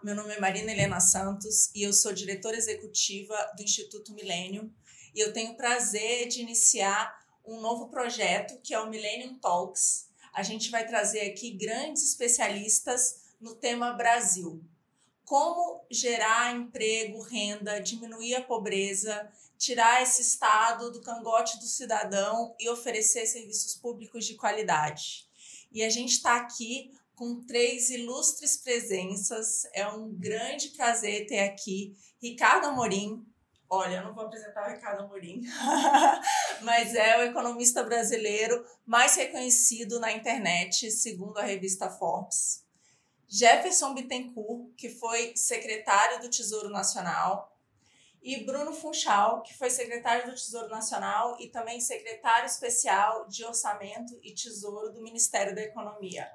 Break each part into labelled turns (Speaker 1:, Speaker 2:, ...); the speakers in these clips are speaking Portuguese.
Speaker 1: Meu nome é Marina Helena Santos e eu sou diretora executiva do Instituto Milênio e eu tenho o prazer de iniciar um novo projeto que é o Millennium Talks. A gente vai trazer aqui grandes especialistas no tema Brasil. Como gerar emprego, renda, diminuir a pobreza, tirar esse estado do cangote do cidadão e oferecer serviços públicos de qualidade. E a gente está aqui com três ilustres presenças. É um grande prazer ter aqui Ricardo Amorim. Olha, eu não vou apresentar o Ricardo Amorim, mas é o economista brasileiro mais reconhecido na internet, segundo a revista Forbes. Jefferson Bittencourt, que foi secretário do Tesouro Nacional, e Bruno Funchal, que foi secretário do Tesouro Nacional e também secretário especial de Orçamento e Tesouro do Ministério da Economia.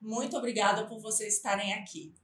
Speaker 1: Muito obrigada por vocês estarem aqui.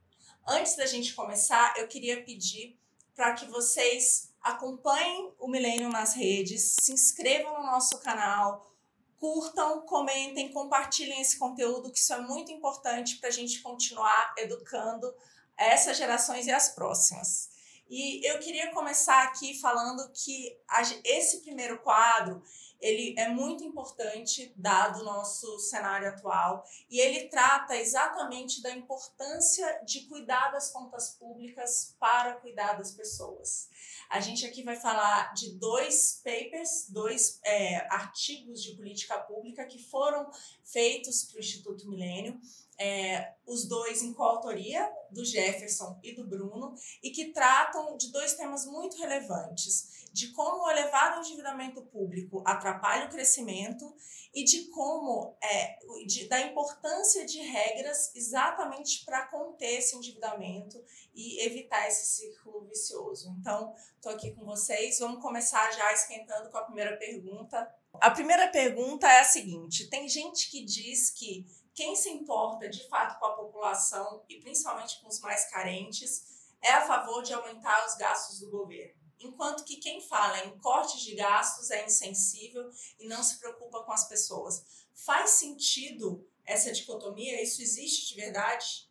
Speaker 1: Antes da gente começar, eu queria pedir para que vocês acompanhem o Milênio nas redes, se inscrevam no nosso canal, curtam, comentem, compartilhem esse conteúdo, que isso é muito importante para a gente continuar educando essas gerações e as próximas. E eu queria começar aqui falando que esse primeiro quadro ele é muito importante dado o nosso cenário atual e ele trata exatamente da importância de cuidar das contas públicas para cuidar das pessoas. A gente aqui vai falar de dois papers, dois é, artigos de política pública que foram feitos para o Instituto Milênio é, os dois em coautoria, do Jefferson e do Bruno, e que tratam de dois temas muito relevantes: de como o elevado endividamento público atrapalha o crescimento e de como é, de, da importância de regras exatamente para conter esse endividamento e evitar esse círculo vicioso. Então, estou aqui com vocês. Vamos começar já esquentando com a primeira pergunta. A primeira pergunta é a seguinte: tem gente que diz que quem se importa de fato com a população e principalmente com os mais carentes é a favor de aumentar os gastos do governo. Enquanto que quem fala em cortes de gastos é insensível e não se preocupa com as pessoas. Faz sentido essa dicotomia? Isso existe de verdade?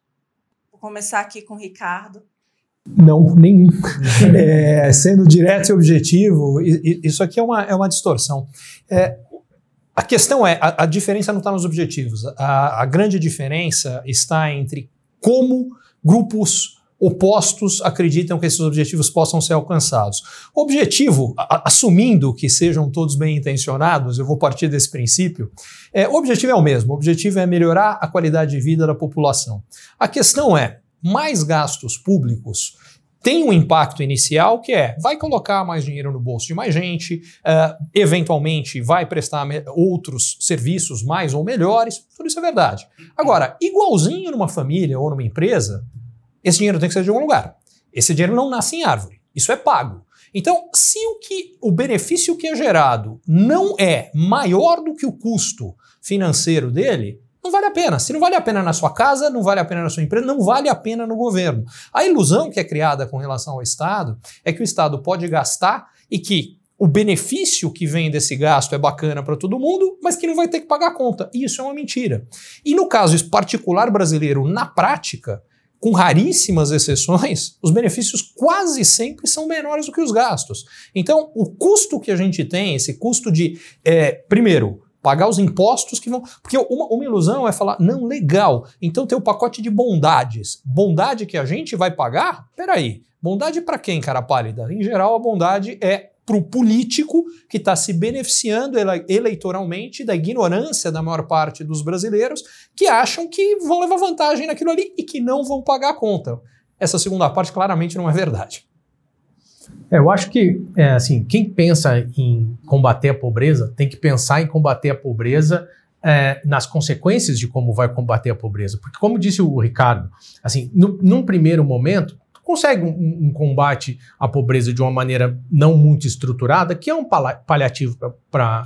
Speaker 1: Vou começar aqui com o Ricardo.
Speaker 2: Não, nenhum. é, sendo direto e objetivo, isso aqui é uma, é uma distorção. É, a questão é, a, a diferença não está nos objetivos. A, a, grande diferença está entre como grupos opostos acreditam que esses objetivos possam ser alcançados. O objetivo, a, assumindo que sejam todos bem intencionados, eu vou partir desse princípio, é, o objetivo é o mesmo. O objetivo é melhorar a qualidade de vida da população. A questão é, mais gastos públicos tem um impacto inicial que é vai colocar mais dinheiro no bolso de mais gente, uh, eventualmente vai prestar outros serviços mais ou melhores, tudo isso é verdade. Agora, igualzinho numa família ou numa empresa, esse dinheiro tem que ser de algum lugar. Esse dinheiro não nasce em árvore, isso é pago. Então, se o que o benefício que é gerado não é maior do que o custo financeiro dele, não vale a pena. Se não vale a pena na sua casa, não vale a pena na sua empresa, não vale a pena no governo. A ilusão que é criada com relação ao Estado é que o Estado pode gastar e que o benefício que vem desse gasto é bacana para todo mundo, mas que não vai ter que pagar a conta. E isso é uma mentira. E no caso particular brasileiro, na prática, com raríssimas exceções, os benefícios quase sempre são menores do que os gastos. Então, o custo que a gente tem, esse custo de, é, primeiro, pagar os impostos que vão. Porque uma, uma, ilusão é falar, não, legal, então tem o pacote de bondades. Bondade que a gente vai pagar? Peraí, bondade para quem, cara pálida? Em geral, a bondade é para o político que está se beneficiando ele, eleitoralmente da ignorância da maior parte dos brasileiros que acham que vão levar vantagem naquilo ali e que não vão pagar a conta. Essa segunda parte claramente não é verdade.
Speaker 3: É, eu acho que, é, assim, quem pensa em combater a pobreza tem que pensar em combater a pobreza é, nas consequências de como vai combater a pobreza. Porque, como disse o Ricardo, assim, no, num primeiro momento, consegue um, um, combate à pobreza de uma maneira não muito estruturada, que é um paliativo para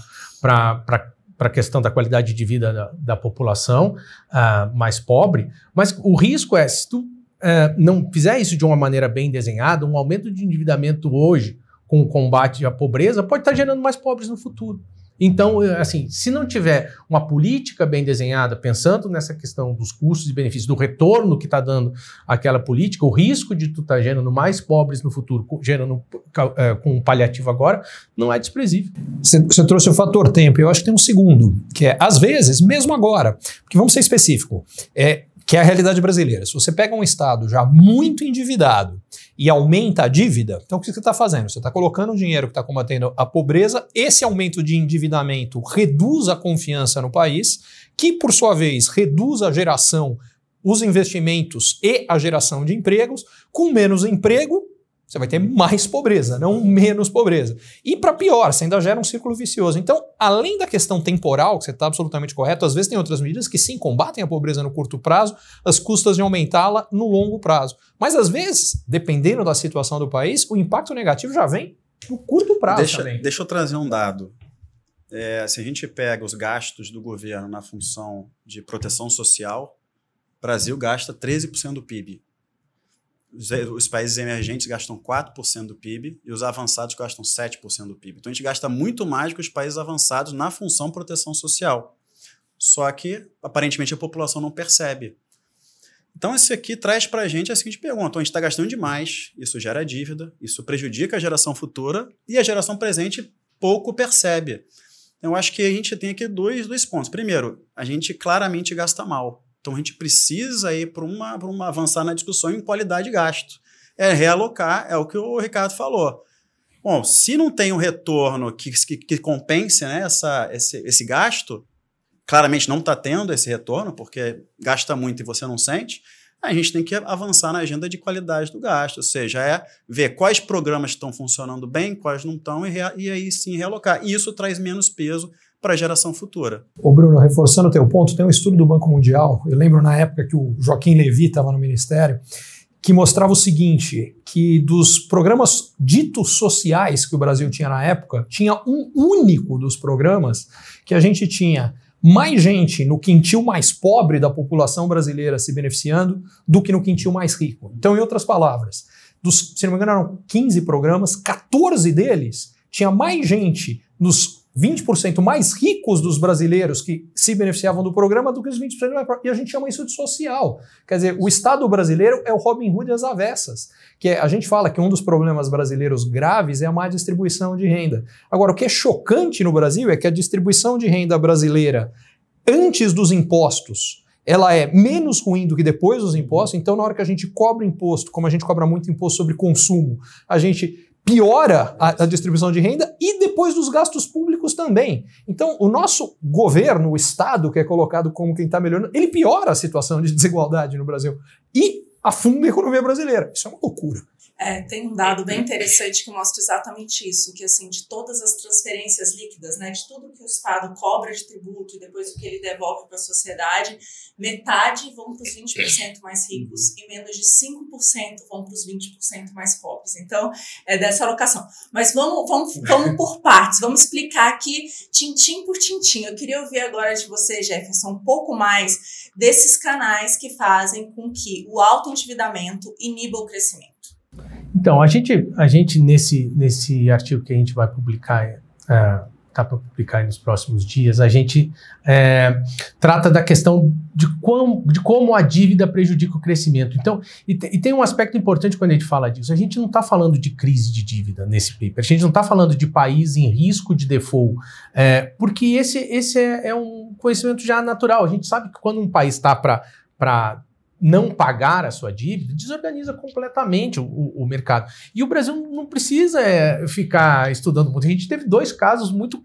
Speaker 3: a questão da qualidade de vida da, da população uh, mais pobre, mas o risco é, se tu é, não fizer isso de uma maneira bem desenhada, um aumento de endividamento hoje com o combate à pobreza pode estar gerando mais pobres no futuro. Então, eh, assim, se não tiver uma política bem desenhada, pensando nessa questão dos custos e benefícios, do retorno que está dando aquela política, o risco de tu estar tá gerando mais pobres no futuro, gerando é, com um paliativo agora, não é desprezível.
Speaker 2: Você trouxe o fator tempo, eu acho que tem um segundo, que é, às vezes, mesmo agora, porque vamos ser específico, é, que é a realidade brasileira. Se você pega um Estado já muito endividado e aumenta a dívida, então o que você está fazendo? Você está colocando o dinheiro que está combatendo a pobreza, esse aumento de endividamento reduz a confiança no país, que por sua vez reduz a geração, os investimentos e a geração de empregos. Com menos emprego, você vai ter mais pobreza, não menos pobreza. E para pior, você ainda gera um círculo vicioso. Então, além da questão temporal, que você está absolutamente correto, às vezes tem outras medidas que sim combatem a pobreza no curto prazo, as custas de aumentá-la no longo prazo. Mas às vezes, dependendo da situação do país, o impacto negativo já vem no curto prazo
Speaker 4: deixa,
Speaker 2: também.
Speaker 4: Deixa eu trazer um dado. É, se a gente pega os gastos do governo na função de proteção social, o Brasil gasta 13% do PIB os, os países emergentes gastam 4% do PIB e os avançados gastam 7% do PIB. Então a gente gasta muito mais que os países avançados na função proteção social. Só que, aparentemente, a população não percebe. Então, isso aqui traz para a gente a seguinte pergunta: então, a gente está gastando demais, isso gera dívida, isso prejudica a geração futura e a geração presente pouco percebe. Então, eu acho que a gente tem aqui dois, dois pontos. Primeiro, a gente claramente gasta mal. Então a gente precisa ir para uma, uma avançar na discussão em qualidade de gasto. É realocar, é o que o Ricardo falou. Bom, se não tem um retorno que, que, que compense né, essa, esse, esse gasto, claramente não está tendo esse retorno, porque gasta muito e você não sente, a gente tem que avançar na agenda de qualidade do gasto, ou seja, é ver quais programas estão funcionando bem, quais não estão, e, e aí sim realocar. E isso traz menos peso para a geração futura.
Speaker 2: Ô Bruno, reforçando o teu ponto, tem um estudo do Banco Mundial, eu lembro na época que o Joaquim Levy estava no Ministério, que mostrava o seguinte, que dos programas ditos sociais que o Brasil tinha na época, tinha um único dos programas que a gente tinha mais gente no quintil mais pobre da população brasileira se beneficiando do que no quintil mais rico. Então, em outras palavras, dos, se não me engano, eram 15 programas, 14 deles tinha mais gente nos 20% mais ricos dos brasileiros que se beneficiavam do programa do que os 20% mais E a gente chama isso de social. Quer dizer, o Estado brasileiro é o Robin Hood às avessas. Que é, a gente fala que um dos problemas brasileiros graves é a má distribuição de renda. Agora, o que é chocante no Brasil é que a distribuição de renda brasileira antes dos impostos ela é menos ruim do que depois dos impostos, então na hora que a gente cobra imposto, como a gente cobra muito imposto sobre consumo, a gente piora a, a, distribuição de renda e depois dos gastos públicos também. Então, o nosso governo, o Estado, que é colocado como quem está melhorando, ele piora a situação de desigualdade no Brasil e afunda a economia brasileira. Isso é uma loucura.
Speaker 1: É, tem um dado bem interessante que mostra exatamente isso, que assim, de todas as transferências líquidas, né, de tudo que o Estado cobra de tributo e depois o que ele devolve para a sociedade, metade vão para os 20% mais ricos e menos de 5% vão para os 20% mais pobres. Então, é dessa alocação. Mas vamos, vamos, vamos por partes, vamos explicar aqui tintim por tintim. Eu queria ouvir agora de você, Jefferson, um pouco mais desses canais que fazem com que o alto endividamento iniba o crescimento.
Speaker 3: Então, a gente, a gente nesse, nesse artigo que a gente vai publicar, está é, para publicar nos próximos dias, a gente é, trata da questão de, quam, de como a dívida prejudica o crescimento. Então, e, te, e, tem um aspecto importante quando a gente fala disso. A gente não está falando de crise de dívida nesse paper. A gente não está falando de país em risco de default, é, porque esse, esse é, é um conhecimento já natural. A gente sabe que quando um país está para não pagar a sua dívida, desorganiza completamente o, o, mercado. E o Brasil não precisa é, ficar estudando muito. A gente teve dois casos muito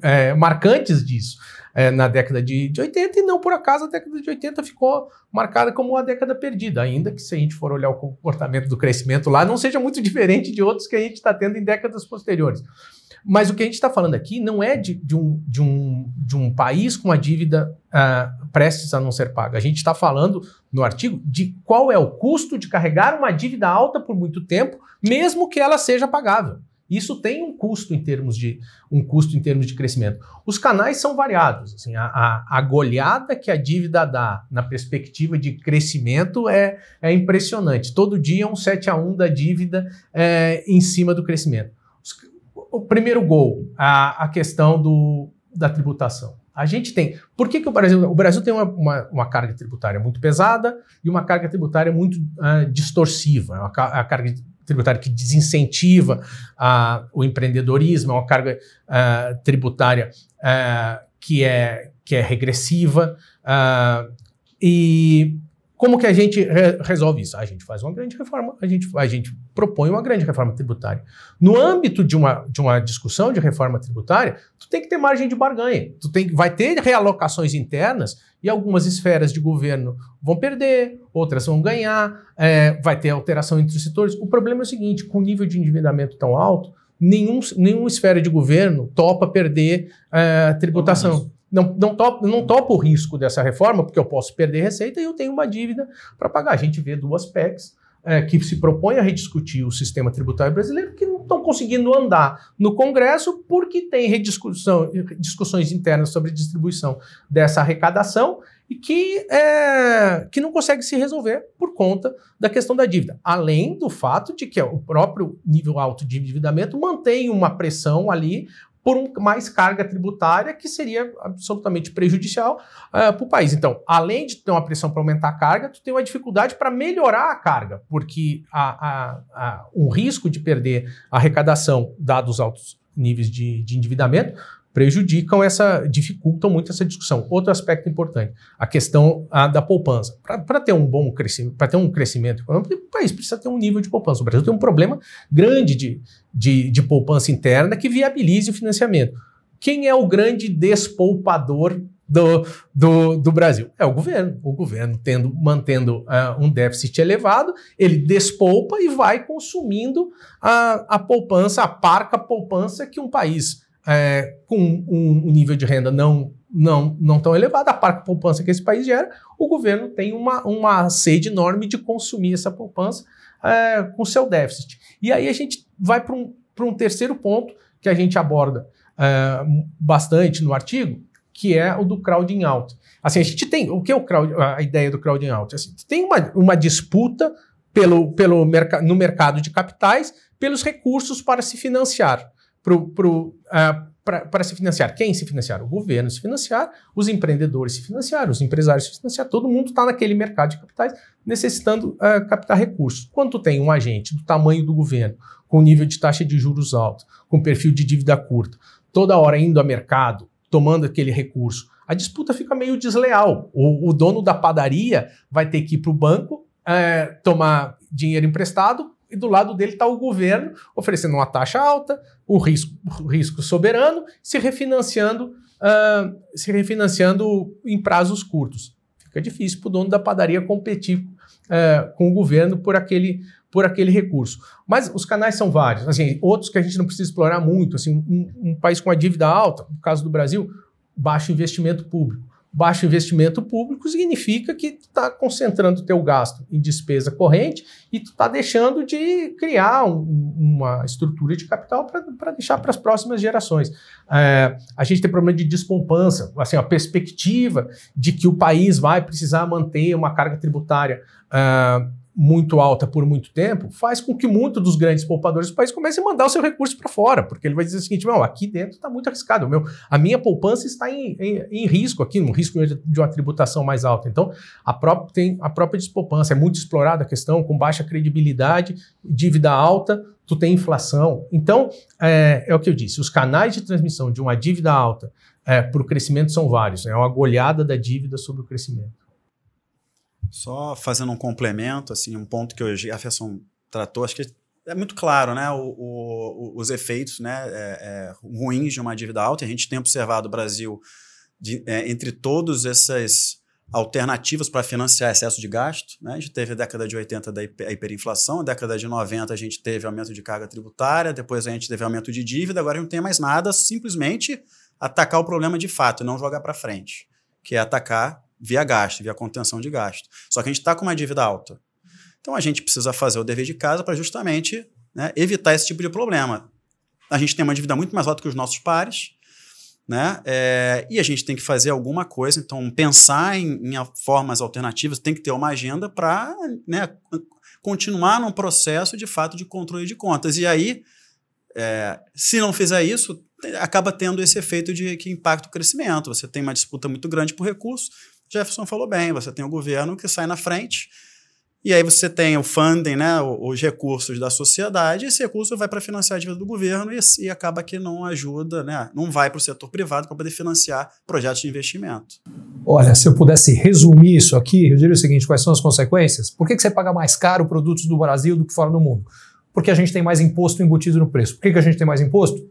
Speaker 3: é, marcantes disso é, na década de, de 80, e não por acaso a década de 80 ficou marcada como uma década perdida, ainda que se a gente for olhar o comportamento do crescimento lá, não seja muito diferente de outros que a gente está tendo em décadas posteriores. Mas o que a gente está falando aqui não é de, de, um, de, um, de um país com a dívida uh, prestes a não ser paga. A gente está falando no artigo de qual é o custo de carregar uma dívida alta por muito tempo, mesmo que ela seja pagável. Isso tem um custo em termos de um custo em termos de crescimento. Os canais são variados. Assim, a, a, a goleada que a dívida dá na perspectiva de crescimento é, é impressionante. Todo dia é um 7 a 1 da dívida é, em cima do crescimento o primeiro gol, a, a questão do, da tributação. A gente tem. Por que, que o Brasil. O Brasil tem uma, uma, uma carga tributária muito pesada e uma carga tributária muito uh, distorsiva. É uma, a carga tributária que desincentiva uh, o empreendedorismo, é uma carga uh, tributária que, é, que é regressiva. e como que a gente re resolve isso? A gente faz uma grande reforma, a gente, a gente propõe uma grande reforma tributária. No âmbito de uma, de uma discussão de reforma tributária, tu tem que ter margem de barganha. Tu tem, vai ter realocações internas e algumas esferas de governo vão perder, outras vão ganhar, é, vai ter alteração entre os setores. O problema é o seguinte: com o nível de endividamento tão alto, nenhum, nenhuma esfera de governo topa perder é, tributação não, não, topo, não topo o risco dessa reforma, porque eu posso perder receita e eu tenho uma dívida para pagar. A gente vê duas PECs é, que se propõem a rediscutir o sistema tributário brasileiro que não estão conseguindo andar no Congresso porque tem rediscussão, discussões internas sobre distribuição dessa arrecadação e que, é, que não consegue se resolver por conta da questão da dívida. Além do fato de que o próprio nível alto de endividamento mantém uma pressão ali por um, mais carga tributária que seria absolutamente prejudicial uh, para o país. Então, além de ter uma pressão para aumentar a carga, tu tem uma dificuldade para melhorar a carga, porque a, a, a, um risco de perder a arrecadação, dados altos níveis de, de endividamento, prejudicam essa, dificultam muito essa discussão. Outro aspecto importante, a questão a, da poupança. Para ter um bom crescimento, para ter um crescimento econômico, o país precisa ter um nível de poupança. O Brasil tem um problema grande de, de, de poupança interna que viabilize o financiamento. Quem é o grande despoupador do, do, do, Brasil? É o governo. O governo tendo, mantendo uh, um déficit elevado, ele despoupa e vai consumindo a, a poupança, a parca poupança que um país é, com um, nível de renda não, não, não tão elevado, a parte poupança que esse país gera, o governo tem uma, uma sede enorme de consumir essa poupança é, com seu déficit. E aí a gente vai para um, um terceiro ponto que a gente aborda é, bastante no artigo, que é o do crowding out. Assim, a gente tem. O que é o crowd, a ideia do crowding out? Assim, tem uma, uma disputa pelo, pelo merc no mercado de capitais pelos recursos para se financiar para se financiar. Quem se financiar? O governo se financiar, os empreendedores se financiar, os empresários se financiar, todo mundo está naquele mercado de capitais necessitando uh, captar recursos. Quando tem um agente do tamanho do governo, com nível de taxa de juros alto, com perfil de dívida curta, toda hora indo ao mercado, tomando aquele recurso, a disputa fica meio desleal. O, o dono da padaria vai ter que ir para o banco uh, tomar dinheiro emprestado, e do lado dele está o governo oferecendo uma taxa alta, o risco, o risco soberano, se refinanciando, uh, se refinanciando em prazos curtos. Fica difícil para o dono da padaria competir uh, com o governo por aquele, por aquele recurso. Mas os canais são vários. Assim, outros que a gente não precisa explorar muito. Assim, um, um país com a dívida alta, no caso do Brasil, baixo investimento público baixo investimento público significa que tu está concentrando o teu gasto em despesa corrente e tu está deixando de criar um, uma estrutura de capital para deixar para as próximas gerações. É, a gente tem problema de despoupança, assim, a perspectiva de que o país vai precisar manter uma carga tributária uh, muito alta por muito tempo, faz com que muitos dos grandes poupadores do país comecem a mandar o seu recurso para fora, porque ele vai dizer o seguinte: não, aqui dentro está muito arriscado, meu, a minha poupança está em, em, em risco aqui, um risco de uma tributação mais alta. Então, a própria, tem a própria despoupança, é muito explorada a questão, com baixa credibilidade, dívida alta, tu tem inflação. Então, é, é o que eu disse: os canais de transmissão de uma dívida alta é, para o crescimento são vários, é uma goleada da dívida sobre o crescimento.
Speaker 4: Só fazendo um complemento, assim, um ponto que hoje a Jefferson tratou, acho que é muito claro, né, o, o, os efeitos, né, é, é, ruins de uma dívida alta. A gente tem observado o Brasil de, é, entre todas essas alternativas para financiar excesso de gasto. Né? A gente teve a década de 80 da hiperinflação, a década de 90 a gente teve aumento de carga tributária, depois a gente teve aumento de dívida, agora a gente não tem mais nada, simplesmente atacar o problema de fato, não jogar para frente, que é atacar via gasto, via contenção de gasto. Só que a gente está com uma dívida alta. Então a gente precisa fazer o dever de casa para justamente né, evitar esse tipo de problema. A gente tem uma dívida muito mais alta que os nossos pares, né? É, e a gente tem que fazer alguma coisa, então pensar em, em formas alternativas, tem que ter uma agenda para né, continuar num processo de fato de controle de contas. E aí É, se não fizer isso, acaba tendo esse efeito de que impacta o crescimento. Você tem uma disputa muito grande por recursos. Jefferson falou bem, você tem o governo que sai na frente e aí você tem o funding, né, os recursos da sociedade, e esse recurso vai para financiar a dívida do governo e, e, acaba que não ajuda, né, não vai para o setor privado para poder financiar projetos de investimento.
Speaker 2: Olha, se eu pudesse resumir isso aqui, eu diria o seguinte: quais são as consequências? Por que, que você paga mais caro produtos do Brasil do que fora do mundo? Porque a gente tem mais imposto embutido no preço. Por que, que a gente tem mais imposto?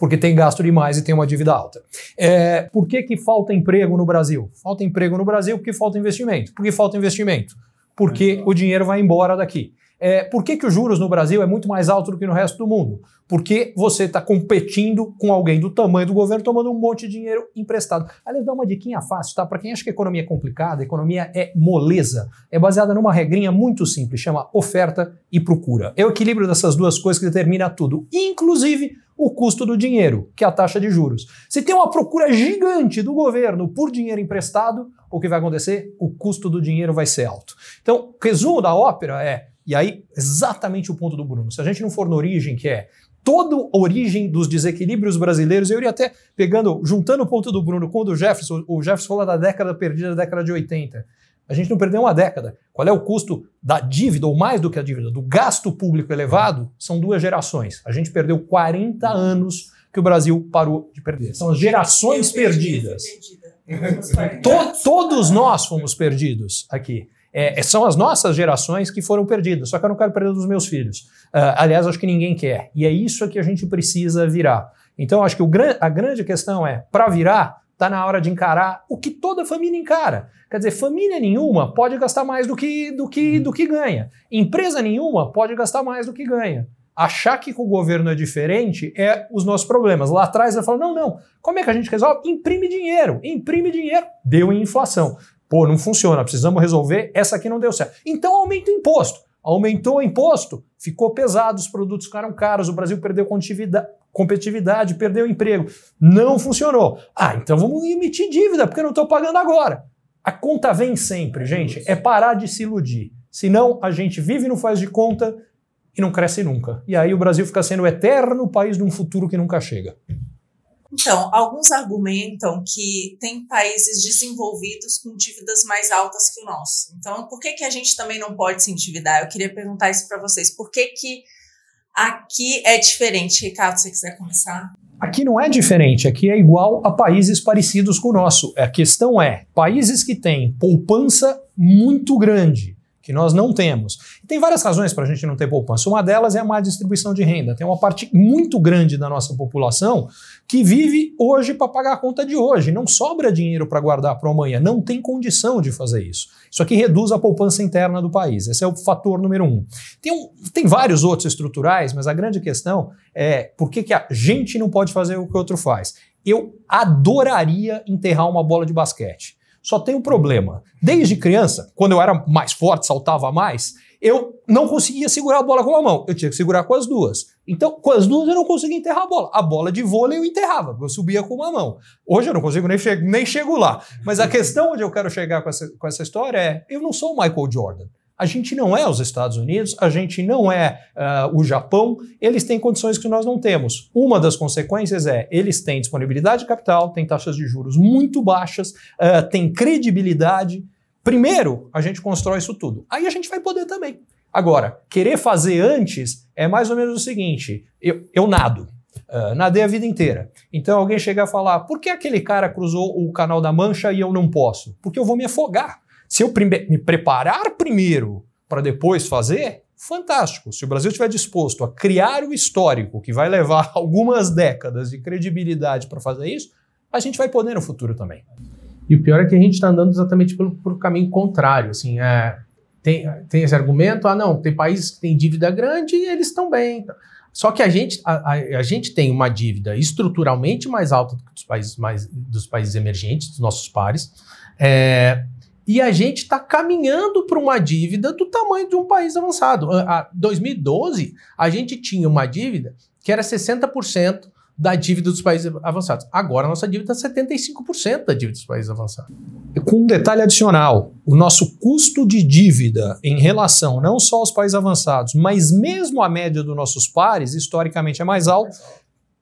Speaker 2: Porque tem gasto demais e tem uma dívida alta. É, por que, que falta emprego no Brasil? Falta emprego no Brasil porque falta investimento. Por que falta investimento? porque o dinheiro vai embora daqui. É, por que, que os juros no Brasil é muito mais alto do que no resto do mundo? Porque você está competindo com alguém do tamanho do governo tomando um monte de dinheiro emprestado. Aliás, dá uma diquinha fácil, tá? Para quem acha que a economia é complicada, a economia é moleza. É baseada numa regrinha muito simples, chama oferta e procura. É o equilíbrio dessas duas coisas que determina tudo, inclusive o custo do dinheiro, que é a taxa de juros. Se tem uma procura gigante do governo por dinheiro emprestado, o que vai acontecer? O custo do dinheiro vai ser alto. Então, resumo da ópera é, e aí exatamente o ponto do Bruno, se a gente não for na origem, que é toda a origem dos desequilíbrios brasileiros, eu iria até pegando, juntando o ponto do Bruno com o do Jefferson, o Jefferson falou da década perdida, da década de 80. A gente não perdeu uma década. Qual é o custo da dívida, ou mais do que a dívida, do gasto público elevado? São duas gerações. A gente perdeu 40 anos que o Brasil parou de perder. São as gerações perdidas. To todos nós fomos perdidos aqui. É, são as nossas gerações que foram perdidas, só que eu não quero perder dos meus filhos. Uh, aliás, acho que ninguém quer. E é isso que a gente precisa virar. Então, acho que o, a grande questão é, para virar, está na hora de encarar o que toda família encara. Quer dizer, família nenhuma pode gastar mais do que, do que, do que ganha. Empresa nenhuma pode gastar mais do que ganha achar que o governo é diferente é os nossos problemas. Lá atrás ele falou: não, não, como é que a gente resolve? Imprime dinheiro, imprime dinheiro, deu inflação. Pô, não funciona, precisamos resolver, essa aqui não deu certo. Então aumenta o imposto. Aumentou o imposto, ficou pesado, os produtos ficaram caros, o Brasil perdeu competitividade, perdeu emprego. Não funcionou. Ah, então vamos emitir dívida, porque não estou pagando agora. A conta vem sempre, gente. É parar de se iludir. Senão a gente vive no faz de conta e não cresce nunca. E aí o Brasil fica sendo o eterno país de um futuro que nunca chega.
Speaker 1: Então, alguns argumentam que tem países desenvolvidos com dívidas mais altas que o nosso. Então, por que, que a gente também não pode se endividar? Eu queria perguntar isso para vocês. Por que, que aqui é diferente? Ricardo, se você quiser começar.
Speaker 2: Aqui não é diferente, aqui é igual a países parecidos com o nosso. A questão é: países que têm poupança muito grande, que nós não temos. E tem várias razões para a gente não ter poupança. Uma delas é a má distribuição de renda. Tem uma parte muito grande da nossa população que vive hoje para pagar a conta de hoje. Não sobra dinheiro para guardar para amanhã. Não tem condição de fazer isso. Isso aqui reduz a poupança interna do país. Esse é o fator número um. Tem, um, tem vários outros estruturais, mas a grande questão é por que, que a gente não pode fazer o que o outro faz. Eu adoraria enterrar uma bola de basquete. Só tem um problema. Desde criança, quando eu era mais forte, saltava mais, eu não conseguia segurar a bola com uma mão. Eu tinha que segurar com as duas. Então, com as duas eu não conseguia enterrar a bola. A bola de vôlei eu enterrava, eu subia com uma mão. Hoje eu não consigo nem, che nem chego lá. Mas a questão onde eu quero chegar com essa, com essa história é: eu não sou o Michael Jordan. A gente não é os Estados Unidos, a gente não é uh, o Japão, eles têm condições que nós não temos. Uma das consequências é eles têm disponibilidade de capital, têm taxas de juros muito baixas, uh, têm credibilidade. Primeiro, a gente constrói isso tudo. Aí a gente vai poder também. Agora, querer fazer antes é mais ou menos o seguinte: eu, eu nado. Uh, nadei a vida inteira. Então alguém chegar a falar: por que aquele cara cruzou o canal da Mancha e eu não posso? Porque eu vou me afogar. Se eu me preparar primeiro para depois fazer, fantástico. Se o Brasil estiver disposto a criar o histórico que vai levar algumas décadas de credibilidade para fazer isso, a gente vai poder no futuro também.
Speaker 3: E o pior é que a gente está andando exatamente pelo, pelo caminho contrário. Assim, é, tem, tem esse argumento, ah não, tem países que têm dívida grande e eles estão bem. Só que a gente, a, a, gente tem uma dívida estruturalmente mais alta do que dos países, mais, dos países emergentes, dos nossos pares. É, e a gente está caminhando para uma dívida do tamanho de um país avançado. Em 2012, a gente tinha uma dívida que era 60% da dívida dos países avançados. Agora a nossa dívida é 75% da dívida dos países avançados.
Speaker 2: Com um detalhe adicional, o nosso custo de dívida em relação não só aos países avançados, mas mesmo à média dos nossos pares, historicamente é mais alto,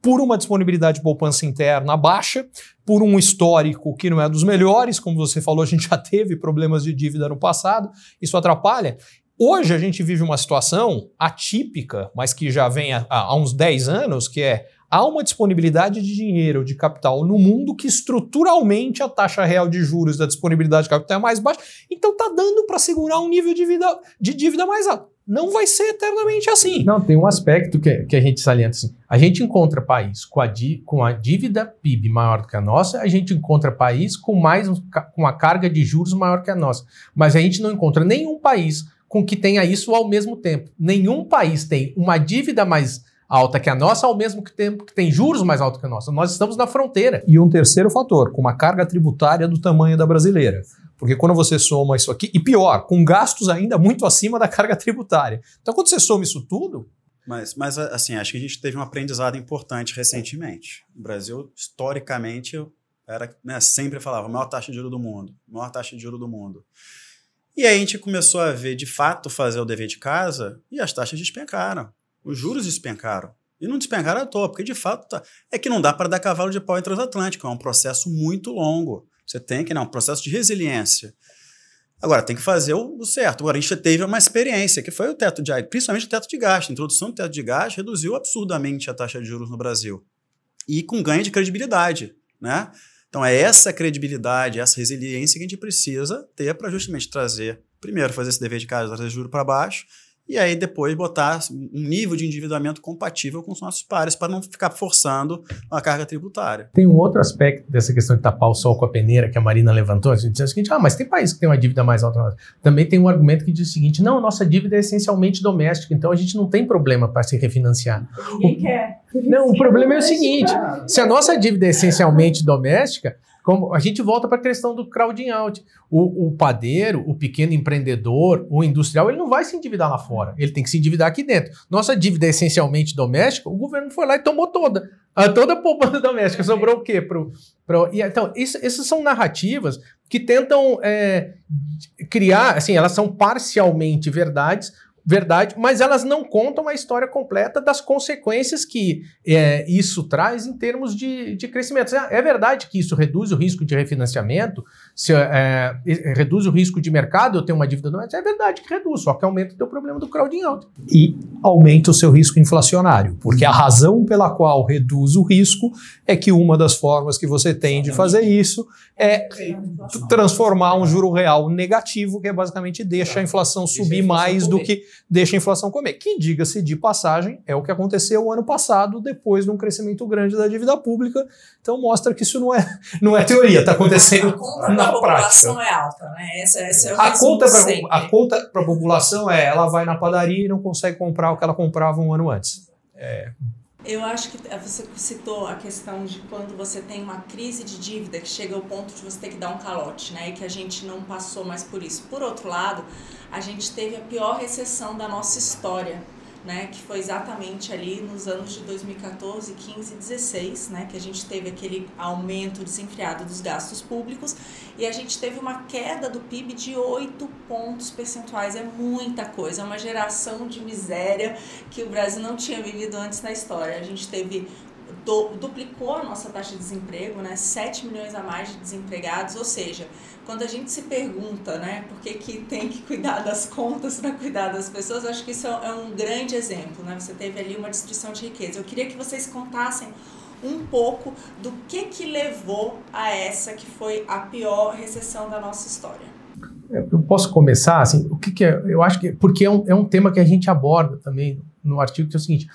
Speaker 2: por uma disponibilidade de poupança interna baixa, por um histórico que não é dos melhores, como você falou, a gente já teve problemas de dívida no passado, isso atrapalha. Hoje a gente vive uma situação atípica, mas que já vem há, uns 10 anos, que é há uma disponibilidade de dinheiro, de capital no mundo que estruturalmente a taxa real de juros da disponibilidade de capital é mais baixa, então está dando para segurar um nível de, vida, de dívida mais alto. Não vai ser eternamente assim.
Speaker 3: Não, tem um aspecto que, que a gente salienta assim. A gente encontra país com a, di, com a dívida PIB maior do que a nossa, a gente encontra país com mais com a carga de juros maior que a nossa. Mas a gente não encontra nenhum país com que tenha isso ao mesmo tempo. Nenhum país tem uma dívida mais alta que a nossa, ao mesmo tempo que tem juros mais altos que a nossa. Nós estamos na fronteira.
Speaker 2: E um terceiro fator, com uma carga tributária do tamanho da brasileira. Porque quando você soma isso aqui, e pior, com gastos ainda muito acima da carga tributária. Então, quando você soma isso tudo.
Speaker 4: Mas, mas assim, acho que a gente teve um aprendizado importante recentemente. O Brasil, historicamente, era, né, sempre falava maior taxa de juros do mundo, maior taxa de juros do mundo. E aí a gente começou a ver, de fato, fazer o dever de casa e as taxas despencaram. Os juros despencaram. E não despencaram à toa, porque de fato tá, é que não dá para dar cavalo de pau em transatlântico, é um processo muito longo. Você tem que, não, um processo de resiliência. Agora, tem que fazer o, certo. Agora, a gente teve uma experiência, que foi o teto de principalmente o teto de gasto. A introdução do teto de gasto reduziu absurdamente a taxa de juros no Brasil. E com ganho de credibilidade, né? Então, é essa credibilidade, essa resiliência que a gente precisa ter para justamente trazer, primeiro, fazer esse dever de casa, trazer juros para baixo, e aí depois botar um nível de endividamento compatível com os nossos pares para não ficar forçando a carga tributária.
Speaker 3: Tem um outro aspecto dessa questão de tapar o sol com a peneira que a Marina levantou, a gente diz o seguinte, ah, mas tem países que têm uma dívida mais alta. Também tem um argumento que diz o seguinte, não, nossa dívida é essencialmente doméstica, então a gente não tem problema para se refinanciar.
Speaker 1: Ninguém o, quer.
Speaker 3: Não, o problema é o seguinte, se a nossa dívida é essencialmente doméstica, como a gente volta para a questão do crowding out. O, o, padeiro, o pequeno empreendedor, o industrial, ele não vai se endividar lá fora. Ele tem que se endividar aqui dentro. Nossa dívida é essencialmente doméstica, o governo foi lá e tomou toda. A toda a poupança doméstica. Sobrou o quê? Pro, pro, e, então, isso, essas são narrativas que tentam é, criar, assim, elas são parcialmente verdades, verdade, mas elas não contam a história completa das consequências que é, isso traz em termos de, de crescimento. É verdade que isso reduz o risco de refinanciamento, se, é, reduz o risco de mercado, eu tenho uma dívida doméstica, é verdade que reduz, só que aumenta o teu problema do crowding out.
Speaker 2: E aumenta o seu risco inflacionário, porque a razão pela qual reduz o risco é que uma das formas que você tem de fazer isso é transformar um juro real negativo, que é basicamente deixa a inflação subir mais do que deixa a inflação comer. Que, diga-se de passagem, é o que aconteceu o ano passado, depois de um crescimento grande da dívida pública. Então mostra que isso não é, não é teoria, está acontecendo na
Speaker 1: a população é alta, né? Essa, essa é o
Speaker 2: a conta pra, A conta para a população é ela vai na padaria e não consegue comprar o que ela comprava um ano antes. É.
Speaker 1: Eu acho que você citou a questão de quando você tem uma crise de dívida que chega ao ponto de você ter que dar um calote, né? E que a gente não passou mais por isso. Por outro lado, a gente teve a pior recessão da nossa história né, que foi exatamente ali nos anos de 2014, 15 e 16, né, que a gente teve aquele aumento desenfreado dos gastos públicos e a gente teve uma queda do PIB de 8 pontos percentuais. É muita coisa, é uma geração de miséria que o Brasil não tinha vivido antes na história. A gente teve duplicou a nossa taxa de desemprego, né? 7 milhões a mais de desempregados, ou seja, quando a gente se pergunta, né, por que, que tem que cuidar das contas para cuidar das pessoas, acho que isso é um grande exemplo, né? Você teve ali uma destruição de riqueza. Eu queria que vocês contassem um pouco do que que levou a essa que foi a pior recessão da nossa história.
Speaker 3: Eu posso começar assim, o que, que é, eu acho que porque é um, é um tema que a gente aborda também no artigo que é o seguinte,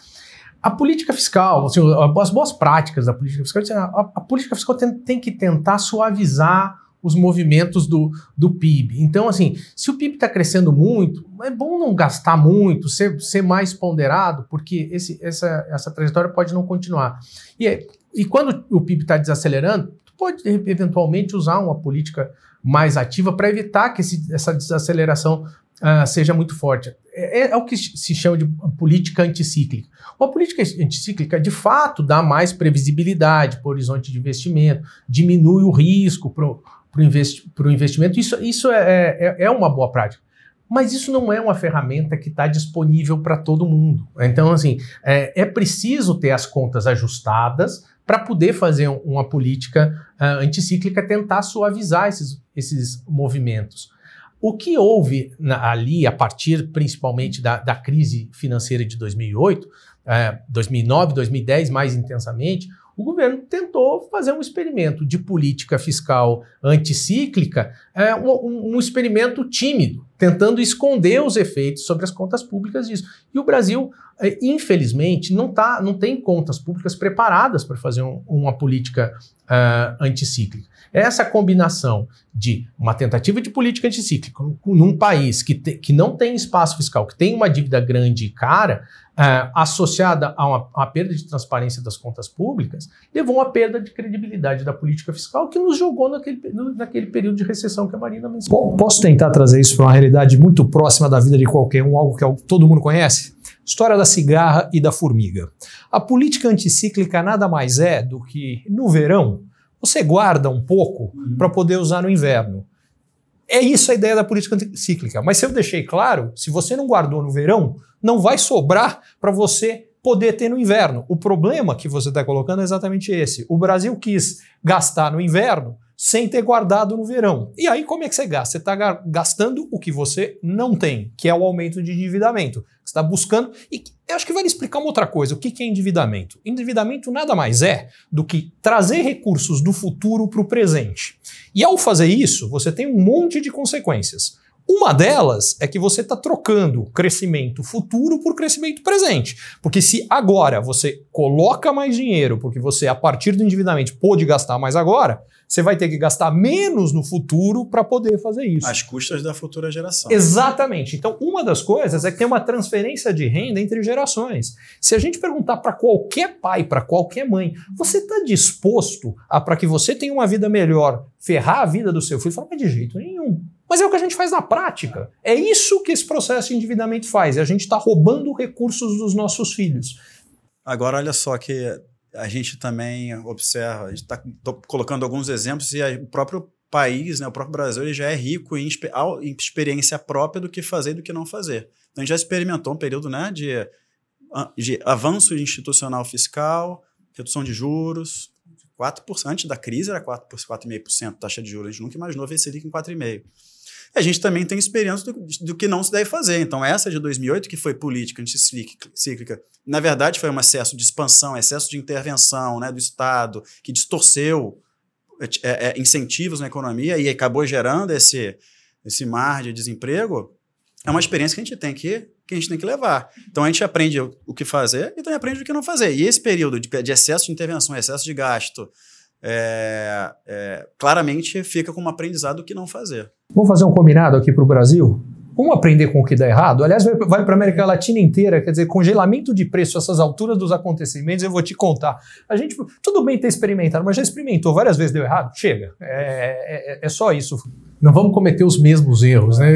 Speaker 3: a política fiscal, assim, as boas práticas da política fiscal, a, a política fiscal tem, tem que tentar suavizar os movimentos do, do PIB. Então, assim, se o PIB está crescendo muito, é bom não gastar muito, ser, ser mais ponderado, porque esse, essa, essa trajetória pode não continuar. E, e quando o PIB está desacelerando, pode eventualmente usar uma política mais ativa para evitar que esse, essa desaceleração uh, seja muito forte. É, é, é, o que se chama de política anticíclica. Uma política anticíclica, de fato, dá mais previsibilidade para o horizonte de investimento, diminui o risco para o investi investimento. Isso, isso é, é, é uma boa prática. Mas isso não é uma ferramenta que está disponível para todo mundo. Então, assim, é, é, preciso ter as contas ajustadas para poder fazer uma política uh, anticíclica, tentar suavizar esses, esses movimentos. O que houve na, ali, a partir principalmente da, da crise financeira de 2008, uh, 2009, 2010 mais intensamente, o governo tentou fazer um experimento de política fiscal anticíclica, é, um, um, experimento tímido, tentando esconder os efeitos sobre as contas públicas disso. E o Brasil, é, infelizmente, não, tá, não tem contas públicas preparadas para fazer um, uma política uh, anticíclica. Essa combinação de uma tentativa de política anticíclica num país que, te, que não tem espaço fiscal, que tem uma dívida grande e cara, uh, associada a uma, uma, perda de transparência das contas públicas, levou a uma perda de credibilidade da política fiscal que nos jogou naquele, naquele período de recessão que a Marina mencionou.
Speaker 2: Posso tentar trazer isso para uma realidade muito próxima da vida de qualquer um, algo que todo mundo conhece? História da cigarra e da formiga. A política anticíclica nada mais é do que, no verão, você guarda um pouco uhum. para poder usar no inverno. É isso a ideia da política cíclica. Mas se eu deixei claro, se você não guardou no verão, não vai sobrar para você poder ter no inverno. O problema que você está colocando é exatamente esse. O Brasil quis gastar no inverno sem ter guardado no verão. E aí, como é que você gasta? Você está gastando o que você não tem, que é o aumento de endividamento. Você está buscando. E eu acho que vai explicar uma outra coisa. O que é endividamento? Endividamento nada mais é do que trazer recursos do futuro para o presente. E ao fazer isso, você tem um monte de consequências. Uma delas é que você está trocando crescimento futuro por crescimento presente. Porque se agora você coloca mais dinheiro, porque você, a partir do endividamento, pôde gastar mais agora, você vai ter que gastar menos no futuro para poder fazer isso.
Speaker 4: Às custas da futura geração.
Speaker 2: Exatamente. Então, uma das coisas é que tem uma transferência de renda entre gerações. Se a gente perguntar para qualquer pai, para qualquer mãe, você está disposto a, para que você tenha uma vida melhor, ferrar a vida do seu filho? Fala, mas de jeito nenhum. Mas é o que a gente faz na prática. É isso que esse processo de endividamento faz. A gente está roubando recursos dos nossos filhos.
Speaker 4: Agora, olha só que a gente também observa, a gente está colocando alguns exemplos e o próprio país, né, o próprio Brasil, ele já é rico em, em, experiência própria do que fazer e do que não fazer. Então, a gente já experimentou um período né, de, de avanço institucional fiscal, redução de juros, 4%, antes da crise era 4,5% taxa de juros, a gente nunca imaginou ver Selic em 4,5%. A gente também tem experiência do, do, que não se deve fazer. Então, essa de 2008, que foi política anticíclica, na verdade foi um excesso de expansão, excesso de intervenção né, do Estado, que distorceu é, é, incentivos na economia e acabou gerando esse, esse mar de desemprego. É uma experiência que a gente tem que, que, a gente tem que levar. Então, a gente aprende o que fazer e também aprende o que não fazer. E esse período de, de excesso de intervenção, excesso de gasto, é, é, claramente fica como aprendizado o que não fazer.
Speaker 2: Vamos fazer um combinado aqui para o Brasil? Vamos aprender com o que dá errado? Aliás, vai para a América Latina inteira, quer dizer, congelamento de preço, essas alturas dos acontecimentos, eu vou te contar. A gente, tudo bem ter experimentado, mas já experimentou várias vezes, deu errado? Chega. É, é, é só isso.
Speaker 3: Não vamos cometer os mesmos erros, né?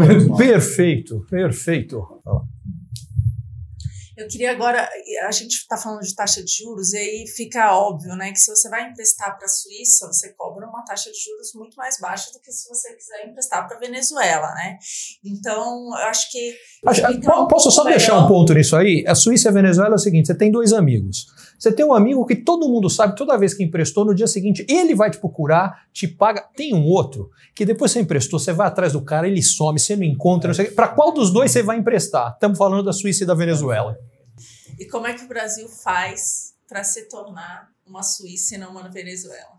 Speaker 2: perfeito, perfeito.
Speaker 1: Eu queria agora, a gente está falando de taxa de juros, e aí fica óbvio, né, que se você vai emprestar para a Suíça, você cobra uma taxa de juros muito mais baixa do que se você quiser emprestar para a Venezuela, né? Então, eu acho que.
Speaker 2: Acho, posso só melhor. deixar um ponto nisso aí? A Suíça e a Venezuela é o seguinte: você tem dois amigos. Você tem um amigo que todo mundo sabe, toda vez que emprestou, no dia seguinte, ele vai te procurar, te paga. Tem um outro que depois você emprestou, você vai atrás do cara, ele some, você não encontra. É. Para qual dos dois você vai emprestar? Estamos falando da Suíça e da Venezuela.
Speaker 1: E como é que o Brasil faz para se tornar uma Suíça e não uma Venezuela?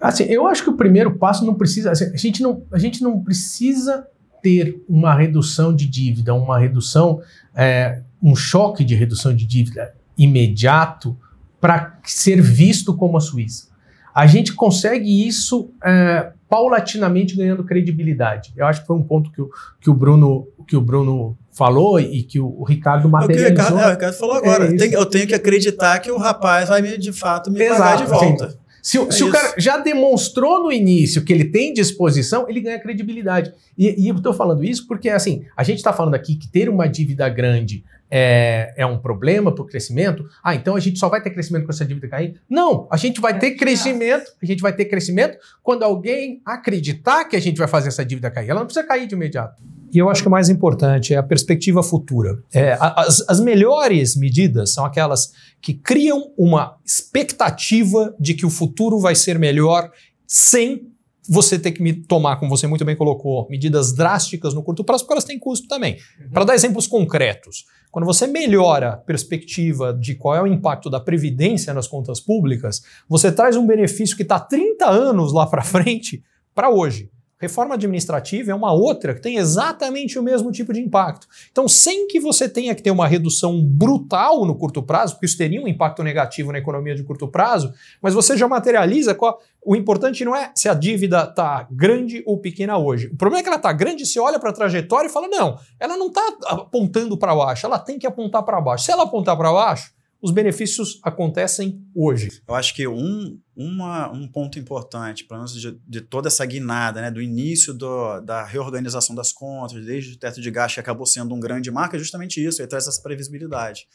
Speaker 3: Assim, eu acho que o primeiro passo não precisa. Assim, a, gente não, a gente não precisa ter uma redução de dívida, uma redução, é, um choque de redução de dívida imediato para ser visto como a Suíça. A gente consegue isso é, paulatinamente ganhando credibilidade. Eu acho que foi um ponto que o, que o Bruno que o Bruno falou e que o, Ricardo materializou.
Speaker 4: O, o Ricardo, é, o Ricardo falou agora. É tem, eu tenho que acreditar que o rapaz vai me, de fato me Exato, pagar de volta.
Speaker 3: Se, é se o cara já demonstrou no início que ele tem disposição, ele ganha credibilidade. E, e eu estou falando isso porque, assim, a gente está falando aqui que ter uma dívida grande é, é um problema para o crescimento. Ah, então a gente só vai ter crescimento com essa dívida cair? Não, a gente vai ter crescimento, a gente vai ter crescimento quando alguém acreditar que a gente vai fazer essa dívida cair. Ela não precisa cair de imediato.
Speaker 2: E eu acho que o mais importante é a perspectiva futura. É, as, as melhores medidas são aquelas que criam uma expectativa de que o futuro vai ser melhor sem você ter que tomar, como você muito bem colocou, medidas drásticas no curto prazo, porque elas têm custo também. Uhum. Para dar exemplos concretos, quando você melhora a perspectiva de qual é o impacto da previdência nas contas públicas, você traz um benefício que está 30 anos lá para frente para hoje. Reforma administrativa é uma outra que tem exatamente o mesmo tipo de impacto. Então, sem que você tenha que ter uma redução brutal no curto prazo, porque isso teria um impacto negativo na economia de curto prazo, mas você já materializa qual. O importante não é se a dívida está grande ou pequena hoje. O problema é que ela está grande, você olha para a trajetória e fala: não, ela não está apontando para baixo, ela tem que apontar para baixo. Se ela apontar para baixo, os benefícios acontecem hoje.
Speaker 4: Eu acho que um, uma, um ponto importante, pelo menos de, de, toda essa guinada, né, do início do, da reorganização das contas, desde o teto de gasto que acabou sendo um grande marco, é justamente isso, ele traz essa previsibilidade.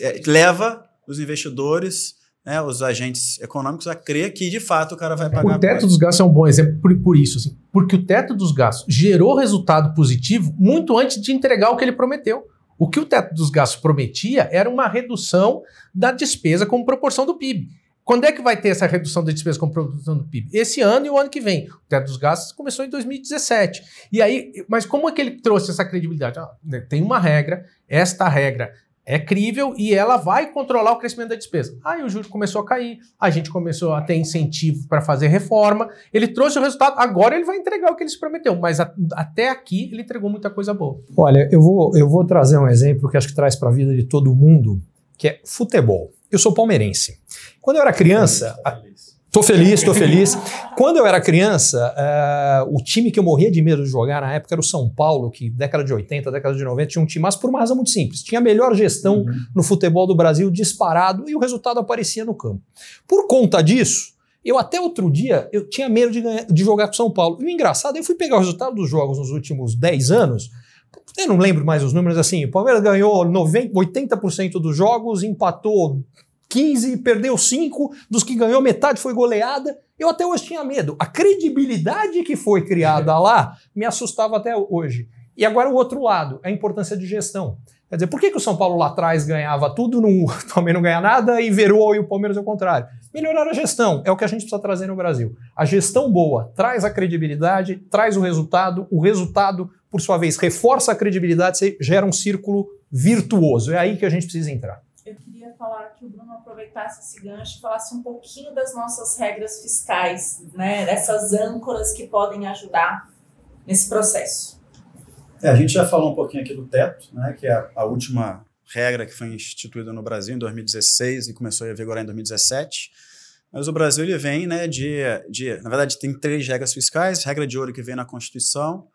Speaker 4: É, leva os investidores, né, os agentes econômicos a crer que, de fato, o cara vai pagar.
Speaker 3: O teto dos gastos é um bom exemplo por, por isso, assim, porque o teto dos gastos gerou resultado positivo muito antes de entregar o que ele prometeu. O que o teto dos gastos prometia era uma redução da despesa como proporção do PIB. Quando é que vai ter essa redução da despesa como proporção do PIB? Esse ano e o ano que vem. O teto dos gastos começou em 2017. E aí, mas como é que ele trouxe essa credibilidade? Ah, tem uma regra, esta regra é crível e ela vai controlar o crescimento da despesa. Aí o juro começou a cair, a gente começou a ter incentivo para fazer reforma, ele trouxe o resultado, agora ele vai entregar o que ele se prometeu, mas a, até aqui ele entregou muita coisa boa.
Speaker 2: Olha, eu vou, eu vou trazer um exemplo que acho que traz para a vida de todo mundo, que é futebol. Eu sou palmeirense. Quando eu era criança, Tô feliz, tô feliz. Quando eu era criança, uh, o time que eu morria de medo de jogar na época era o São Paulo, que década de 80, década de 90 tinha um time, mas por uma razão muito simples. Tinha a melhor gestão uhum. no futebol do Brasil disparado e o resultado aparecia no campo. Por conta disso, eu até outro dia eu tinha medo de, ganhar, de jogar com São Paulo. E o engraçado, eu fui pegar o resultado dos jogos nos últimos 10 anos. Eu não lembro mais os números assim. O Palmeiras ganhou 90, 80% dos jogos, empatou 15, perdeu 5, dos que ganhou metade foi goleada. Eu até hoje tinha medo. A credibilidade que foi criada lá me assustava até hoje. E agora o outro lado, a importância de gestão. Quer dizer, por que, que o São Paulo lá atrás ganhava tudo, não, também não ganha nada, e verou e o Palmeiras é o contrário? Melhorar a gestão, é o que a gente precisa trazer no Brasil. A gestão boa traz a credibilidade, traz o resultado, o resultado, por sua vez, reforça a credibilidade, gera um círculo virtuoso. É aí que a gente precisa entrar
Speaker 1: falar que o Bruno aproveitasse esse gancho e falasse um pouquinho das nossas regras fiscais, né? Dessas âncoras que podem ajudar nesse processo.
Speaker 4: É, a gente já falou um pouquinho aqui do teto, né? Que é a, a última regra que foi instituída no Brasil em 2016 e começou a vigorar em 2017. Mas o Brasil ele vem né, de, de. Na verdade, tem três regras fiscais: regra de ouro que vem na Constituição,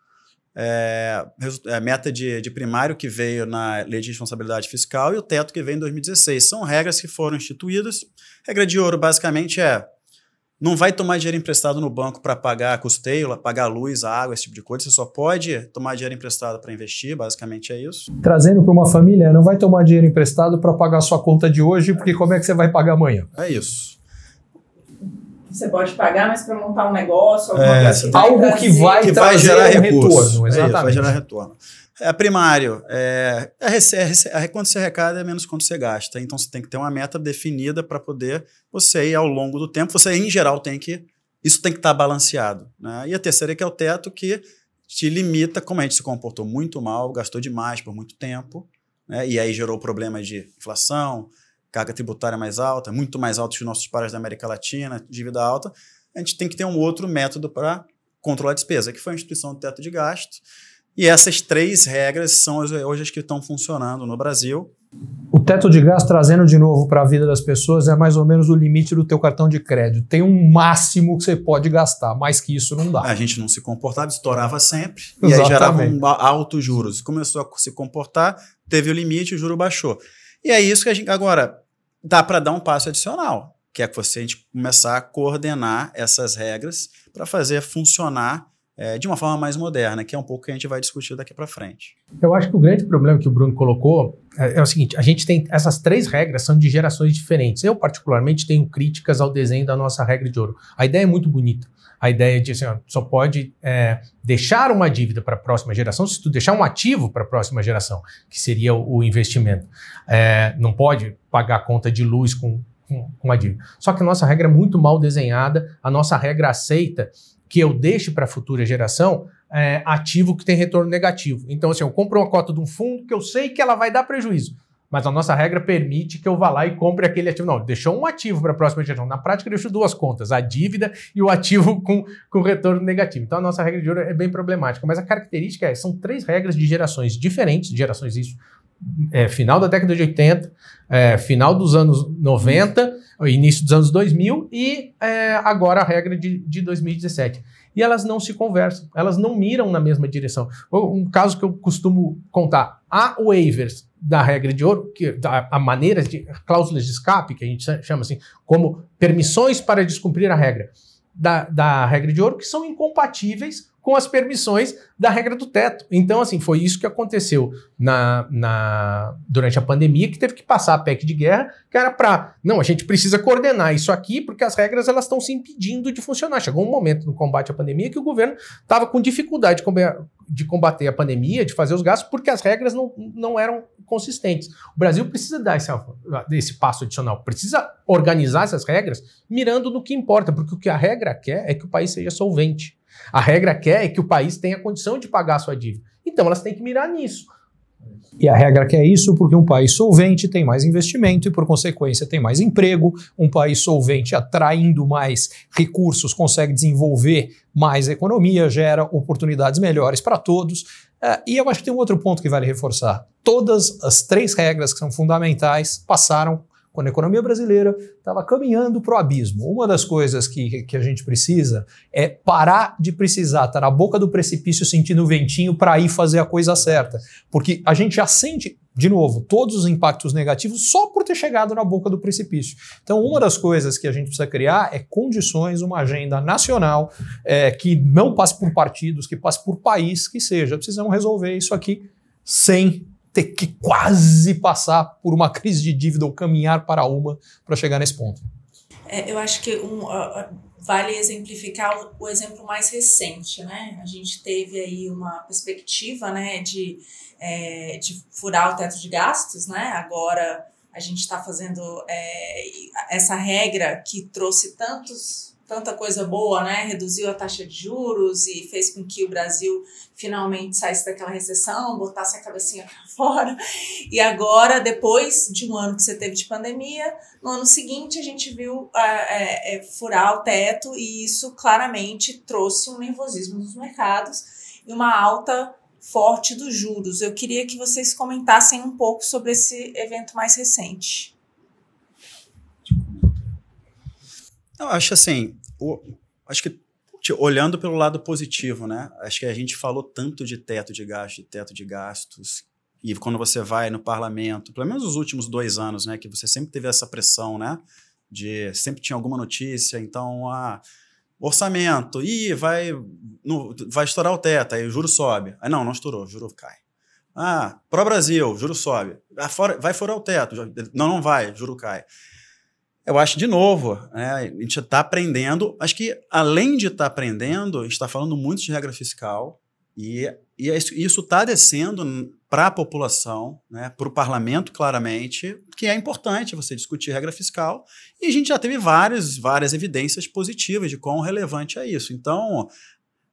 Speaker 4: é, é, meta de, de, primário que veio na Lei de Responsabilidade Fiscal e o teto que veio em 2016. São regras que foram instituídas. Regra de ouro, basicamente, é não vai tomar dinheiro emprestado no banco para pagar custeio, pagar luz, água, esse tipo de coisa. Você só pode tomar dinheiro emprestado para investir, basicamente é isso.
Speaker 2: Trazendo para uma família, não vai tomar dinheiro emprestado para pagar sua conta de hoje, porque como é que você vai pagar amanhã?
Speaker 4: É isso
Speaker 1: você pode pagar, mas para montar um negócio, é,
Speaker 2: que algo que vai,
Speaker 4: que vai gerar um retorno. Exatamente. É vai gerar retorno. É primário. É, é, é, é, quanto você arrecada é menos quanto você gasta. Então você tem que ter uma meta definida para poder você ir ao longo do tempo. Você, em geral, tem que. Isso tem que estar tá balanceado. Né? E a terceira é que é o teto que te limita, como a gente se comportou muito mal, gastou demais por muito tempo, né? e aí gerou problemas de inflação, carga tributária mais alta, muito mais alta que os nossos pares da América Latina, dívida alta, a gente tem que ter um outro método para controlar a despesa, que foi a instituição do teto de gasto. E essas três regras são hoje as que estão funcionando no Brasil.
Speaker 2: O teto de gasto, trazendo de novo para a vida das pessoas, é mais ou menos o limite do teu cartão de crédito. Tem um máximo que você pode gastar, mais que isso não dá.
Speaker 4: A gente não se comportava, estourava sempre, Exatamente. e aí gerava um altos juros. Começou a se comportar, teve o limite, o juro baixou. E é isso que a gente. Agora, dá para dar um passo adicional. que é você a gente começar a coordenar essas regras para fazer funcionar é, de uma forma mais moderna, que é um pouco que a gente vai discutir daqui para frente.
Speaker 3: Eu acho que o grande problema que o Bruno colocou é, é, o seguinte: a gente tem essas três regras são de gerações diferentes. Eu particularmente tenho críticas ao desenho da nossa regra de ouro. A ideia é muito bonita. A ideia de assim, ó, só pode é, deixar uma dívida para a próxima geração se tu deixar um ativo para a próxima geração, que seria o, o investimento. É, não pode pagar a conta de luz com, com, com a dívida. Só que a nossa regra é muito mal desenhada, a nossa regra aceita que eu deixe para a futura geração é, ativo que tem retorno negativo. Então, assim, eu compro uma cota de um fundo que eu sei que ela vai dar prejuízo. Mas a nossa regra permite que eu vá lá e compre aquele ativo. Não, deixou um ativo para a próxima geração. Na prática, deixou duas contas, a dívida e o ativo com, com retorno negativo. Então, a nossa regra de ouro é bem problemática. Mas a característica é, são três regras de gerações diferentes, gerações isso, é, final da década de 80, é, final dos anos 90 início dos anos 2000 e é, agora a regra de, de 2017. E elas não se conversam, elas não miram na mesma direção. Um caso que eu costumo contar: há waivers da regra de ouro, que a, a maneira de cláusulas de escape, que a gente chama assim, como permissões para descumprir a regra da, da regra de ouro, que são incompatíveis com as permissões da regra do teto. Então, assim, foi isso que aconteceu na, na, durante a pandemia, que teve que passar a PEC de guerra, que era para, não, a gente precisa coordenar isso aqui, porque as regras elas estão se impedindo de funcionar. Chegou um momento no combate à pandemia que o governo estava com dificuldade de combater a pandemia, de fazer os gastos, porque as regras não, não eram consistentes. O Brasil precisa dar esse, esse passo adicional, precisa organizar essas regras mirando no que importa, porque o que a regra quer é que o país seja solvente. A regra quer é que o país tenha condição de pagar a sua dívida. Então elas têm que mirar nisso.
Speaker 2: E a regra quer isso porque um país solvente tem mais investimento e, por consequência, tem mais emprego. Um país solvente atraindo mais recursos consegue desenvolver mais economia, gera oportunidades melhores para todos. É, e eu acho que tem um outro ponto que vale reforçar. Todas as três regras que são fundamentais passaram quando a economia brasileira estava caminhando para o abismo. Uma das coisas que, que a gente precisa é parar de precisar estar tá na boca do precipício sentindo o ventinho para ir fazer a coisa certa. Porque a gente já sente, de novo, todos os impactos negativos só por ter chegado na boca do precipício. Então, uma das coisas que a gente precisa criar é condições, uma agenda nacional é, que não passe por partidos, que passe por país, que seja. Precisamos resolver isso aqui sem ter que quase passar por uma crise de dívida ou caminhar para uma para chegar nesse ponto?
Speaker 1: É, eu acho que um, uh, vale exemplificar o, o, exemplo mais recente, né? A gente teve aí uma perspectiva, né, de, é, de furar o teto de gastos, né? Agora a gente está fazendo é, essa regra que trouxe tantos tanta coisa boa, né? Reduziu a taxa de juros e fez com que o Brasil finalmente saísse daquela recessão, botasse a cabecinha para fora. E agora, depois de um ano que você teve de pandemia, no ano seguinte a gente viu é, é, furar o teto e isso claramente trouxe um nervosismo nos mercados e uma alta forte dos juros. Eu queria que vocês comentassem um pouco sobre esse evento mais recente.
Speaker 4: Eu acho assim, o, acho que olhando pelo lado positivo, né? Acho que a gente falou tanto de teto de gastos, de teto de gastos, e quando você vai no parlamento, pelo menos os últimos dois anos, né, que você sempre teve essa pressão, né, de sempre tinha alguma notícia, então a ah, orçamento, e vai no, vai estourar o teto, aí o juro sobe, aí não, não estourou, o juro cai. Ah, pro Brasil, juro sobe, ah, vai furar o teto, não, não vai, juro cai. Eu acho, de novo, né, a gente está aprendendo. Acho que, além de estar tá aprendendo, a gente está falando muito de regra fiscal e, e é isso está descendo para a população, né, para o parlamento, claramente, que é importante você discutir regra fiscal. E a gente já teve várias, várias evidências positivas de quão relevante é isso. Então,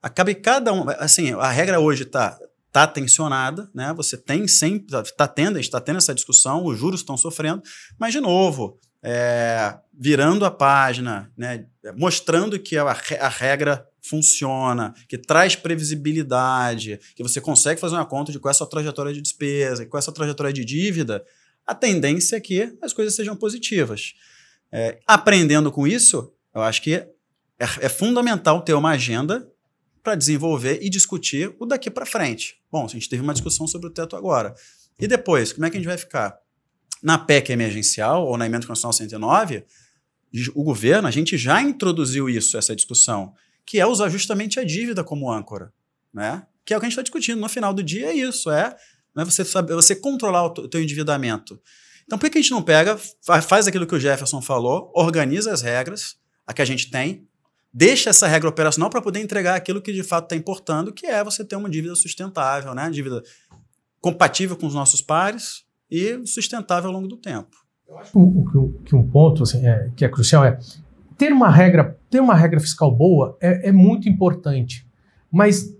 Speaker 4: acabe cada um. Assim, a regra hoje está tá tensionada, né? Você tem sempre, está tendo, está tendo essa discussão, os juros estão sofrendo, mas de novo, é, virando a página, né, mostrando que a, a, regra funciona, que traz previsibilidade, que você consegue fazer uma conta de qual é a sua trajetória de despesa, qual é a sua trajetória de dívida, a tendência é que as coisas sejam positivas. É, aprendendo com isso, eu acho que é, é fundamental ter uma agenda para desenvolver e discutir o daqui para frente. Bom, a gente teve uma discussão sobre o teto agora. E depois, como é que a gente vai ficar? Na PEC emergencial ou na emenda constitucional 109, o governo, a gente já introduziu isso, essa discussão, que é usar justamente a dívida como âncora, né? Que é o que a gente está discutindo. No final do dia é isso, é né, você você controlar o teu endividamento. Então, por que a gente não pega, faz aquilo que o Jefferson falou, organiza as regras, a que a gente tem, deixa essa regra operacional para poder entregar aquilo que de fato está importando, que é você ter uma dívida sustentável, né? Dívida compatível com os nossos pares e sustentável ao longo do tempo.
Speaker 3: Eu acho que, um ponto assim, é, que é crucial é ter uma regra, ter uma regra fiscal boa é, é muito importante, mas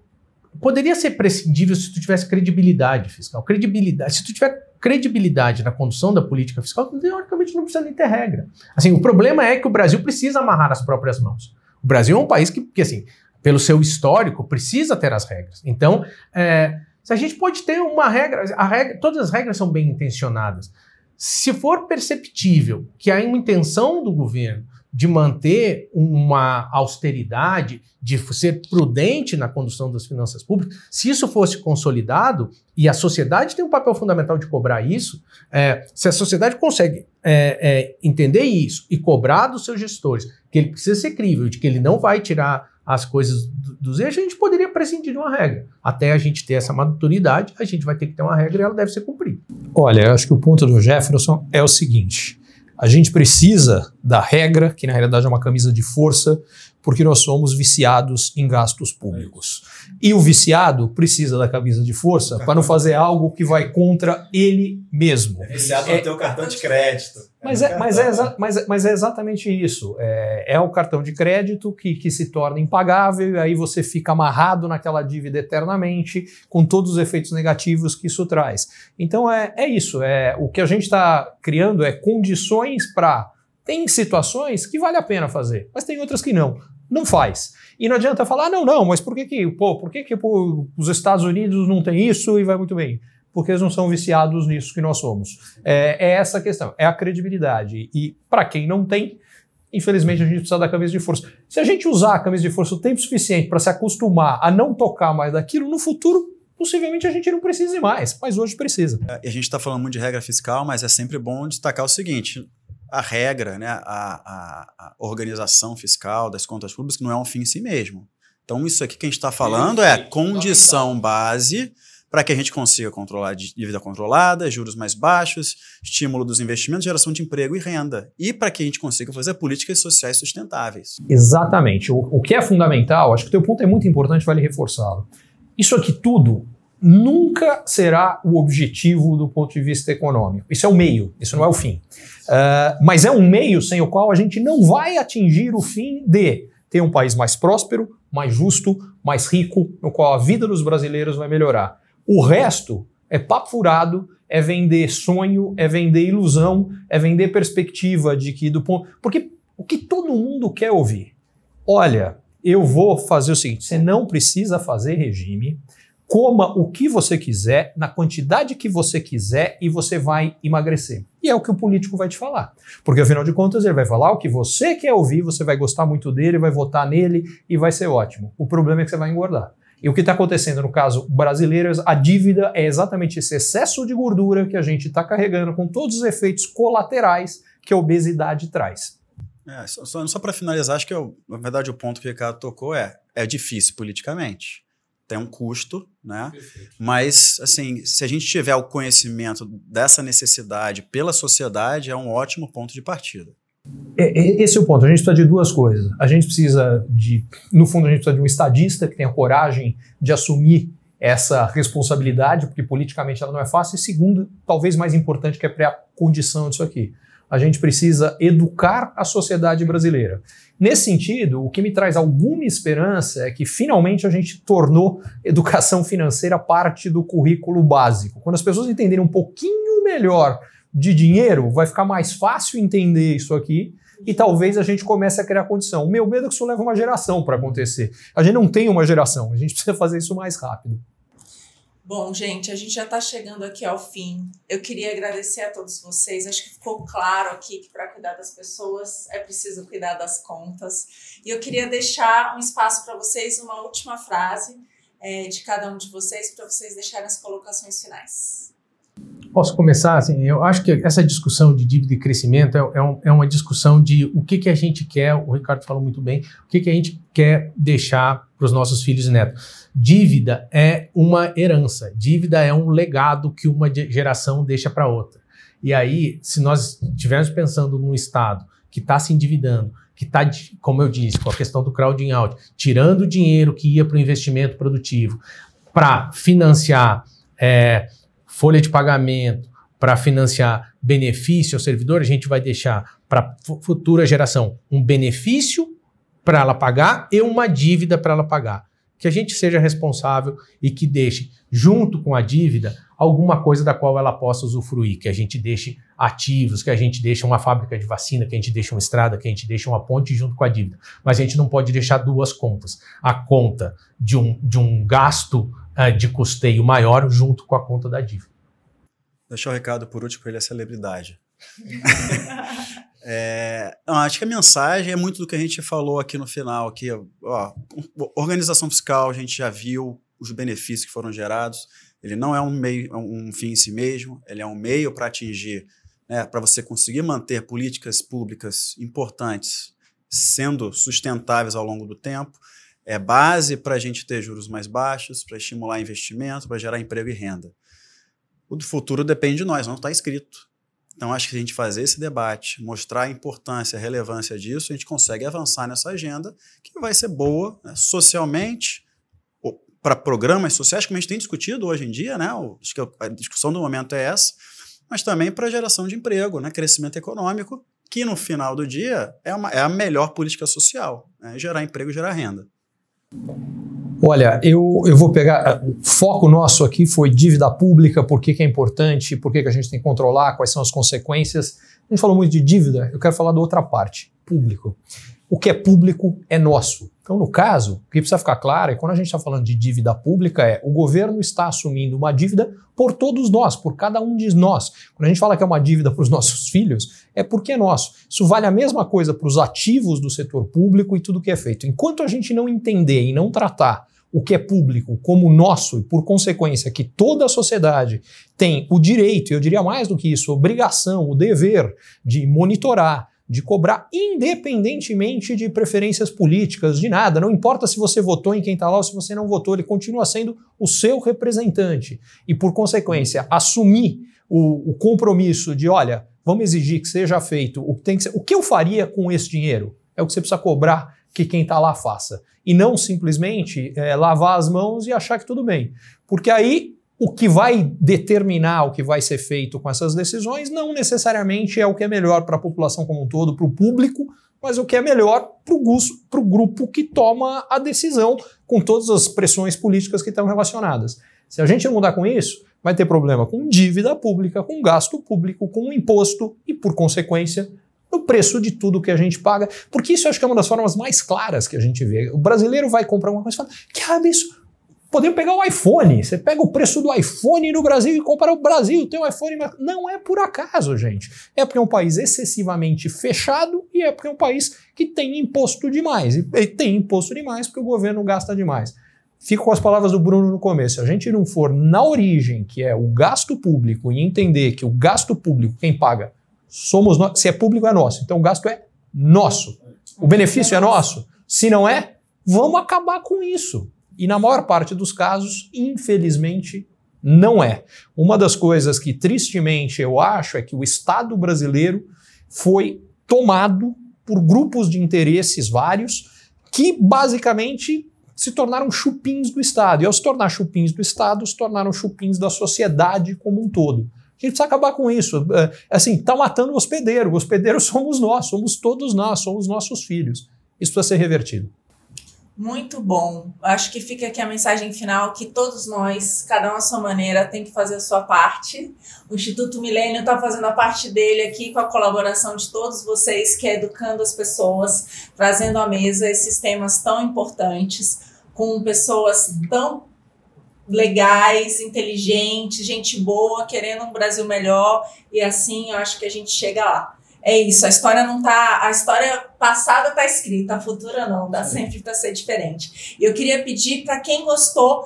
Speaker 3: poderia ser prescindível se tu tivesse credibilidade fiscal. Credibilidade, se tu tiver credibilidade na condução da política fiscal, teoricamente não precisa nem ter regra. Assim, o problema é que o Brasil precisa amarrar as próprias mãos. O Brasil é um país que, que assim, pelo seu histórico, precisa ter as regras. Então, é, se a gente pode ter uma regra, regra, todas as regras são bem intencionadas. Se for perceptível que há uma intenção do governo de manter uma austeridade, de ser prudente na condução das finanças públicas, se isso fosse consolidado, e a sociedade tem um papel fundamental de cobrar isso, é, se a sociedade consegue é, é, entender isso e cobrar dos seus gestores que ele precisa ser crível, de que ele não vai tirar as coisas dos eixos, a gente poderia prescindir de uma regra. Até a gente ter essa maturidade, a gente vai ter que ter uma regra e ela deve ser cumprida.
Speaker 2: Olha, eu acho que o ponto do Jefferson é o seguinte: a gente precisa da regra, que na realidade é uma camisa de força, porque nós somos viciados em gastos públicos. E o viciado precisa da camisa de força para não fazer algo que vai contra ele mesmo.
Speaker 4: É viciado é, no teu cartão de crédito.
Speaker 2: Mas é, mas, é, mas, é, mas é exatamente isso. É, é o cartão de crédito que, que se torna impagável e aí você fica amarrado naquela dívida eternamente, com todos os efeitos negativos que isso traz. Então é, é isso. É, o que a gente está criando é condições para. Tem situações que vale a pena fazer, mas tem outras que não. Não faz. E não adianta falar, ah, não, não, mas por que, que, pô, por que, que pô, os Estados Unidos não tem isso e vai muito bem? porque eles não são viciados nisso que nós somos. É, é essa a questão, é a credibilidade. E para quem não tem, infelizmente a gente precisa da camisa de força. Se a gente usar a camisa de força o tempo suficiente para se acostumar a não tocar mais daquilo, no futuro possivelmente a gente não precise mais, mas hoje precisa.
Speaker 4: É, a gente está falando muito de regra fiscal, mas é sempre bom destacar o seguinte: a regra, né, a, a, a organização fiscal das contas públicas não é um fim em si mesmo. Então, isso aqui que a gente está falando é condição base para que a gente consiga controlar dívida controlada, juros mais baixos, estímulo dos investimentos, geração de emprego e renda. E para que a gente consiga fazer políticas sociais sustentáveis.
Speaker 2: Exatamente. O, o que é fundamental, acho que o teu ponto é muito importante, vale reforçá-lo. Isso aqui tudo nunca será o objetivo do ponto de vista econômico. Isso é o meio, isso não é o fim. Uh, mas é um meio sem o qual a gente não vai atingir o fim de ter um país mais próspero, mais justo, mais rico, no qual a vida dos brasileiros vai melhorar. O resto é papo furado, é vender sonho, é vender ilusão, é vender perspectiva de que do ponto. Porque o que todo mundo quer ouvir? Olha, eu vou fazer o seguinte: você não precisa fazer regime, coma o que você quiser, na quantidade que você quiser e você vai emagrecer. E é o que o político vai te falar. Porque afinal de contas, ele vai falar o que você quer ouvir, você vai gostar muito dele, vai votar nele e vai ser ótimo. O problema é que você vai engordar. E o que está acontecendo no caso brasileiro, a dívida é exatamente esse excesso de gordura que a gente está carregando com todos os efeitos colaterais que a obesidade traz.
Speaker 4: É, só, só, para finalizar, acho que eu, na verdade o ponto que o Ricardo tocou é é difícil politicamente. Tem um custo, né? Perfeito. Mas, assim, se a gente tiver o conhecimento dessa necessidade pela sociedade, é um ótimo ponto de partida.
Speaker 2: É, é, esse é o ponto. A gente precisa de duas coisas. A gente precisa de, no fundo, a gente precisa de um estadista que tenha coragem de assumir essa responsabilidade, porque politicamente ela não é fácil. E segundo, talvez mais importante, que é a condição disso aqui. A gente precisa educar a sociedade brasileira. Nesse sentido, o que me traz alguma esperança é que finalmente a gente tornou educação financeira parte do currículo básico. Quando as pessoas entenderem um pouquinho melhor de dinheiro, vai ficar mais fácil entender isso aqui e talvez a gente comece a criar condição. O meu medo é que isso leve uma geração para acontecer. A gente não tem uma geração, a gente precisa fazer isso mais rápido.
Speaker 1: Bom, gente, a gente já está chegando aqui ao fim. Eu queria agradecer a todos vocês. Acho que ficou claro aqui que para cuidar das pessoas é preciso cuidar das contas. E eu queria deixar um espaço para vocês, uma última frase é, de cada um de vocês, para vocês deixarem as colocações finais.
Speaker 3: Posso começar? Assim, eu acho que essa discussão de dívida e crescimento é, é, um, é, uma discussão de o que, que a gente quer, o Ricardo falou muito bem, o que, que a gente quer deixar para os nossos filhos e netos. Dívida é uma herança, dívida é um legado que uma geração deixa para outra. E aí, se nós estivermos pensando num Estado que está se endividando, que está, como eu disse, com a questão do crowding out, tirando o dinheiro que ia para o investimento produtivo para financiar é, folha de pagamento, para financiar benefício ao servidor, a gente vai deixar para futura geração um benefício para ela pagar e uma dívida para ela pagar. Que a gente seja responsável e que deixe, junto com a dívida, alguma coisa da qual ela possa usufruir, que a gente deixe ativos, que a gente deixe uma fábrica de vacina, que a gente deixe uma estrada, que a gente deixe uma ponte junto com a dívida. Mas a gente não pode deixar duas contas. A conta de um, de um gasto uh, de custeio maior junto com a conta da dívida.
Speaker 4: Deixar o recado por último, ele é celebridade. é, acho que a mensagem é muito do que a gente falou aqui no final. Aqui, ó, organização fiscal, a gente já viu os benefícios que foram gerados ele não é um, meio, um fim em si mesmo, ele é um meio para atingir, né, para você conseguir manter políticas públicas importantes sendo sustentáveis ao longo do tempo. É base para a gente ter juros mais baixos, para estimular investimento, para gerar emprego e renda. O futuro depende de nós, não está escrito. Então, acho que a gente fazer esse debate, mostrar a importância, a relevância disso, a gente consegue avançar nessa agenda que vai ser boa né, socialmente, para programas sociais, como a gente tem discutido hoje em dia, né? Acho que a discussão do momento é essa, mas também para geração de emprego, né? crescimento econômico, que no final do dia é, uma, é a melhor política social, né? gerar emprego e gerar renda.
Speaker 2: Olha, eu, eu vou pegar. O foco nosso aqui foi dívida pública, por que, que é importante, por que, que a gente tem que controlar, quais são as consequências. A gente falou muito de dívida, eu quero falar da outra parte, público o que é público é nosso. Então, no caso, o que precisa ficar claro é que quando a gente está falando de dívida pública, é o governo está assumindo uma dívida por todos nós, por cada um de nós. Quando a gente fala que é uma dívida para os nossos filhos, é porque é nosso. Isso vale a mesma coisa para os ativos do setor público e tudo que é feito. Enquanto a gente não entender e não tratar o que é público como nosso e, por consequência, que toda a sociedade tem o direito, eu diria mais do que isso, obrigação, o dever de monitorar, de cobrar independentemente de preferências políticas, de nada. Não importa se você votou em quem está lá ou se você não votou, ele continua sendo o seu representante. E, por consequência, assumir o, o compromisso de, olha, vamos exigir que seja feito o que tem que ser. O que eu faria com esse dinheiro? É o que você precisa cobrar que quem está lá faça. E não simplesmente é, lavar as mãos e achar que tudo bem. Porque aí o que vai determinar o que vai ser feito com essas decisões não necessariamente é o que é melhor para a população como um todo, para o público, mas o que é melhor para o grupo que toma a decisão, com todas as pressões políticas que estão relacionadas. Se a gente não mudar com isso, vai ter problema com dívida pública, com gasto público, com imposto e, por consequência, no preço de tudo que a gente paga. Porque isso eu acho que é uma das formas mais claras que a gente vê. O brasileiro vai comprar uma coisa e fala: que isso? Podemos pegar o iPhone. Você pega o preço do iPhone no Brasil e compara o Brasil, tem um iPhone. Não é por acaso, gente. É porque é um país excessivamente fechado e é porque é um país que tem imposto demais. E tem imposto demais porque o governo gasta demais. Fico com as palavras do Bruno no começo. Se a gente não for na origem, que é o gasto público, e entender que o gasto público, quem paga, somos nós. Se é público, é nosso. Então o gasto é nosso. O benefício é nosso. Se não é, vamos acabar com isso. E na maior parte dos casos, infelizmente, não é. Uma das coisas que tristemente eu acho é que o Estado brasileiro foi tomado por grupos de interesses vários que basicamente se tornaram chupins do Estado. E ao se tornar chupins do Estado, se tornaram chupins da sociedade como um todo. A gente precisa acabar com isso. É, assim, está matando o hospedeiro. O hospedeiro somos nós, somos todos nós, somos nossos filhos. Isso precisa ser revertido.
Speaker 1: Muito bom. Acho que fica aqui a mensagem final que todos nós, cada um à sua maneira, tem que fazer a sua parte. O Instituto Milênio está fazendo a parte dele aqui com a colaboração de todos vocês, que é educando as pessoas, trazendo à mesa esses temas tão importantes, com pessoas tão legais, inteligentes, gente boa, querendo um Brasil melhor, e assim eu acho que a gente chega lá é isso, a história não tá. A história passada tá escrita, a futura não, dá sempre para ser diferente. Eu queria pedir para quem gostou,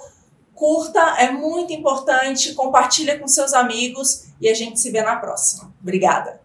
Speaker 1: Curta, é muito importante, compartilha com seus amigos e a gente se vê na próxima. Obrigada.